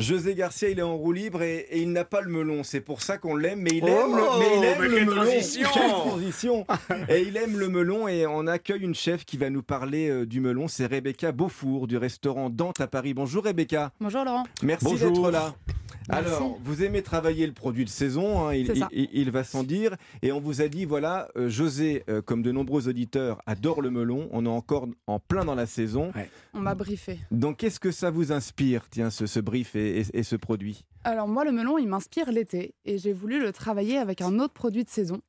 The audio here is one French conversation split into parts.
José Garcia, il est en roue libre et, et il n'a pas le melon. C'est pour ça qu'on l'aime, mais il Oh, aime le, mais il aime mais le quelle melon. transition Quelle transition Et il aime le melon et on accueille une chef qui va nous parler euh, du melon. C'est Rebecca Beaufour du restaurant Dante à Paris. Bonjour Rebecca. Bonjour Laurent. Merci Bonjour. d'être là. Merci. Alors, vous aimez travailler le produit de saison, hein, il, va sans dire. Et on vous a dit, voilà, euh, José, euh, comme de nombreux auditeurs, adore le melon. On est encore en plein dans la saison. On m'a briefé. Donc, qu'est-ce que ça vous inspire, tiens, ce, ce brief et, et- et ce produit? Alors moi, le melon, il m'inspire l'été et j'ai voulu le travailler avec un autre produit de saison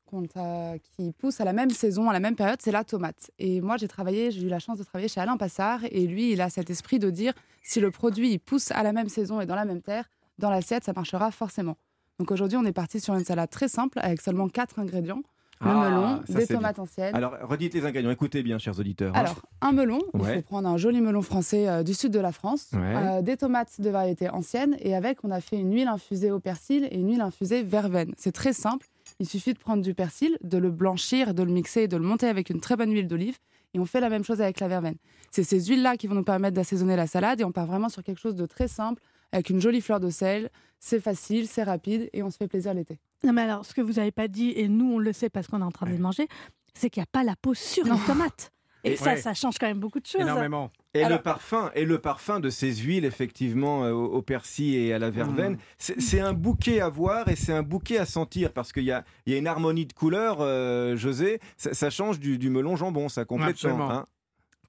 qui pousse à la même saison, à la même période, c'est la tomate. Et moi, j'ai travaillé, j'ai eu la chance de travailler chez Alain Passard et lui, il a cet esprit de dire si le produit il pousse à la même saison et dans la même terre, dans l'assiette, ça marchera forcément. Donc aujourd'hui, on est parti sur une salade très simple avec seulement quatre ingrédients le Ah, melon, des tomates anciennes. Alors, redites les ingrédients. Écoutez bien, chers auditeurs. Alors, un melon, il Ouais. faut prendre un joli melon français euh, du sud de la France, Ouais. euh, des tomates de variété ancienne, et avec, on a fait une huile infusée au persil et une huile infusée verveine. C'est très simple. Il suffit de prendre du persil, de le blanchir, de le mixer et de le monter avec une très bonne huile d'olive. Et on fait la même chose avec la verveine. C'est ces huiles-là qui vont nous permettre d'assaisonner la salade et on part vraiment sur quelque chose de très simple, avec une jolie fleur de sel. C'est facile, c'est rapide et on se fait plaisir l'été. Non, mais alors, ce que vous n'avez pas dit, et nous, on le sait parce qu'on est en train de le manger, c'est qu'il n'y a pas la peau sur Non. les tomates. Et, Et- ça, ouais. ça change quand même beaucoup de choses. Énormément. Et Alors- le parfum, et le parfum de ces huiles, effectivement, euh, au, au persil et à la verveine, Mm. c'est c'est un bouquet à voir et c'est un bouquet à sentir parce qu'il y a, il y a une harmonie de couleurs, euh, José. Ça, ça change du, du melon jambon, ça complètement. Absolument. hein.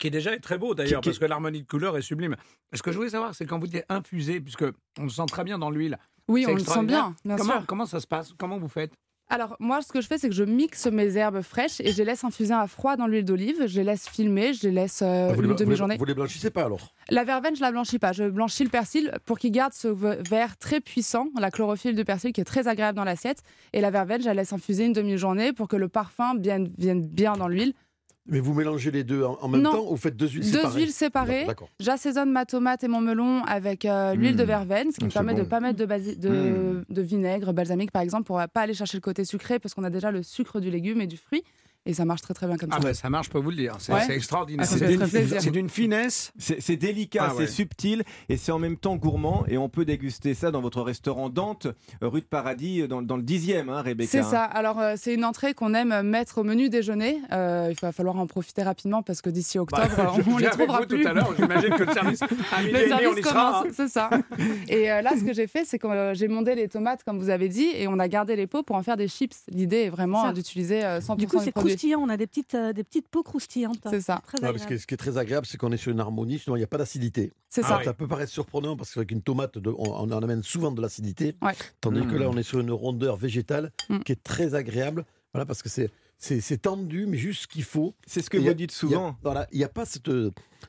Qui est déjà très beau d'ailleurs, Qui- parce que l'harmonie de couleurs est sublime. Ce que je voulais savoir, c'est quand vous dites infusé, puisque on le sent très bien dans l'huile. Oui, on le sent bien, bien comment, sûr. comment ça se passe? Comment vous faites? Alors, moi, ce que je fais, c'est que je mixe mes herbes fraîches et je les laisse infuser à froid dans l'huile d'olive. Je les laisse filmer, je les laisse euh, Ah, vous, une demi-journée. vous les blanchissez pas alors? La verveine, je la blanchis pas. Je blanchis le persil pour qu'il garde ce ve- vert très puissant, la chlorophylle du persil qui est très agréable dans l'assiette. Et la verveine, je la laisse infuser une demi-journée pour que le parfum vienne, vienne bien dans l'huile. Mais vous mélangez les deux en, en même Non. temps ou vous faites deux huiles Deux séparées huiles séparées. D'accord. J'assaisonne ma tomate et mon melon avec euh, l'huile Mmh. de verveine, ce qui me c'est permet de ne pas mettre de, basi- de, Mmh. de vinaigre balsamique, par exemple, pour ne pas aller chercher le côté sucré, parce qu'on a déjà le sucre du légume et du fruit. Et ça marche très très bien comme Ah ça. ben ça marche, je peux vous le dire. C'est Ouais. extraordinaire. Ah, c'est d'une très plaisir. c'est d'une finesse. C'est délicat, Ah ouais. c'est subtil et c'est en même temps gourmand. Et on peut déguster ça dans votre restaurant Dante, euh, rue de Paradis, dans, dans le 10e, hein, Rebecca. C'est ça. Alors, euh, c'est une entrée qu'on aime mettre au menu déjeuner. Euh, il va falloir en profiter rapidement parce que d'ici octobre, Bah, je on les trouvera vous plus. tout à l'heure. J'imagine que le service à midi Le demi, on service y sera. commence, hein. c'est ça. Et euh, là, ce que j'ai fait, c'est que euh, j'ai mondé les tomates, comme vous avez dit, et on a gardé les peaux pour en faire des chips. L'idée est vraiment euh, d'utiliser euh, 100% Du coup, c'est. Croustillant. On a des petites, euh, des petites peaux croustillantes. C'est ça. Très Ouais, parce agréable. que ce qui est très agréable, c'est qu'on est sur une harmonie, sinon il n'y a pas d'acidité. C'est Ah ça. ouais. Ça peut paraître surprenant parce qu'avec une tomate, de- on, on en amène souvent de l'acidité, Ouais. tandis que là, on est sur une rondeur végétale Mm. qui est très agréable. Voilà, parce que c'est c'est tendu, mais juste ce qu'il faut. C'est ce que Et y a- vous dites Il y a- souvent. voilà, il n'y a pas cette,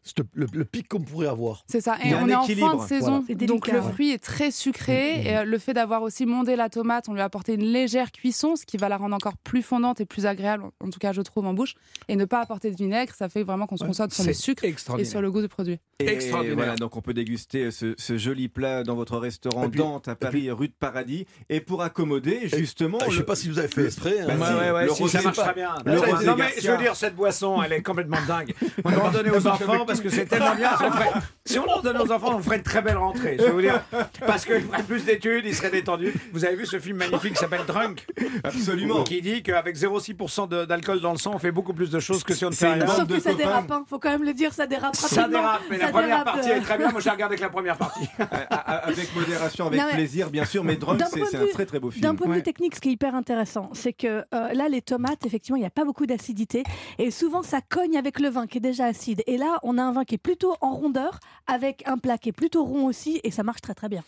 cette- le, le pic qu'on pourrait avoir. C'est ça. Et on est en fin de saison, Voilà. Donc le fruit est très sucré. Et euh, le fait d'avoir aussi mondé la tomate, on lui a apporté une légère cuisson, ce qui va la rendre encore plus fondante et plus agréable, en tout cas je trouve en bouche. Et ne pas apporter de vinaigre, ça fait vraiment qu'on se Ouais. concentre sur le sucre et sur le goût du produit. Et Extraordinaire. Voilà, donc on peut déguster ce, ce joli plat dans votre restaurant puis- Dante à Paris, rue de Paradis. Et pour accommoder, justement. Ah, je ne sais pas si vous avez fait exprès. hein. Bah, Ouais, si, ouais, ouais, le si, rosé ça marche pas- très bien. le non, mais je veux dire, cette boisson, elle est complètement dingue. On va en donner aux enfants parce que c'est tellement bien. Si on, ferait- si on en donnait aux enfants, on ferait une très belle rentrée. Je vais vous dire, parce qu'ils feraient plus d'études, ils seraient détendus. Vous avez vu ce film magnifique qui s'appelle Drunk? Absolument. Qui dit qu'avec 0,6% de- d'alcool dans le sang, on fait beaucoup plus de choses que si on ne fait rien. Sauf de que ça copains. dérape. hein. Faut quand même le dire, ça dérape Ça dérape, mais la première dérape, partie euh, est très bien. Moi, j'ai regardé que la première partie. À- à- Avec modération, avec plaisir, bien sûr. Mais Drunk, c'est un très très beau film. D'un point de vue Ouais. technique, ce qui est hyper intéressant, c'est que euh, là, les tomates, effectivement, il n'y a pas beaucoup d'acidité. Et souvent, ça cogne avec le vin qui est déjà acide. Et là, on a un vin qui est plutôt en rondeur, avec un plat qui est plutôt rond aussi, et ça marche très très bien.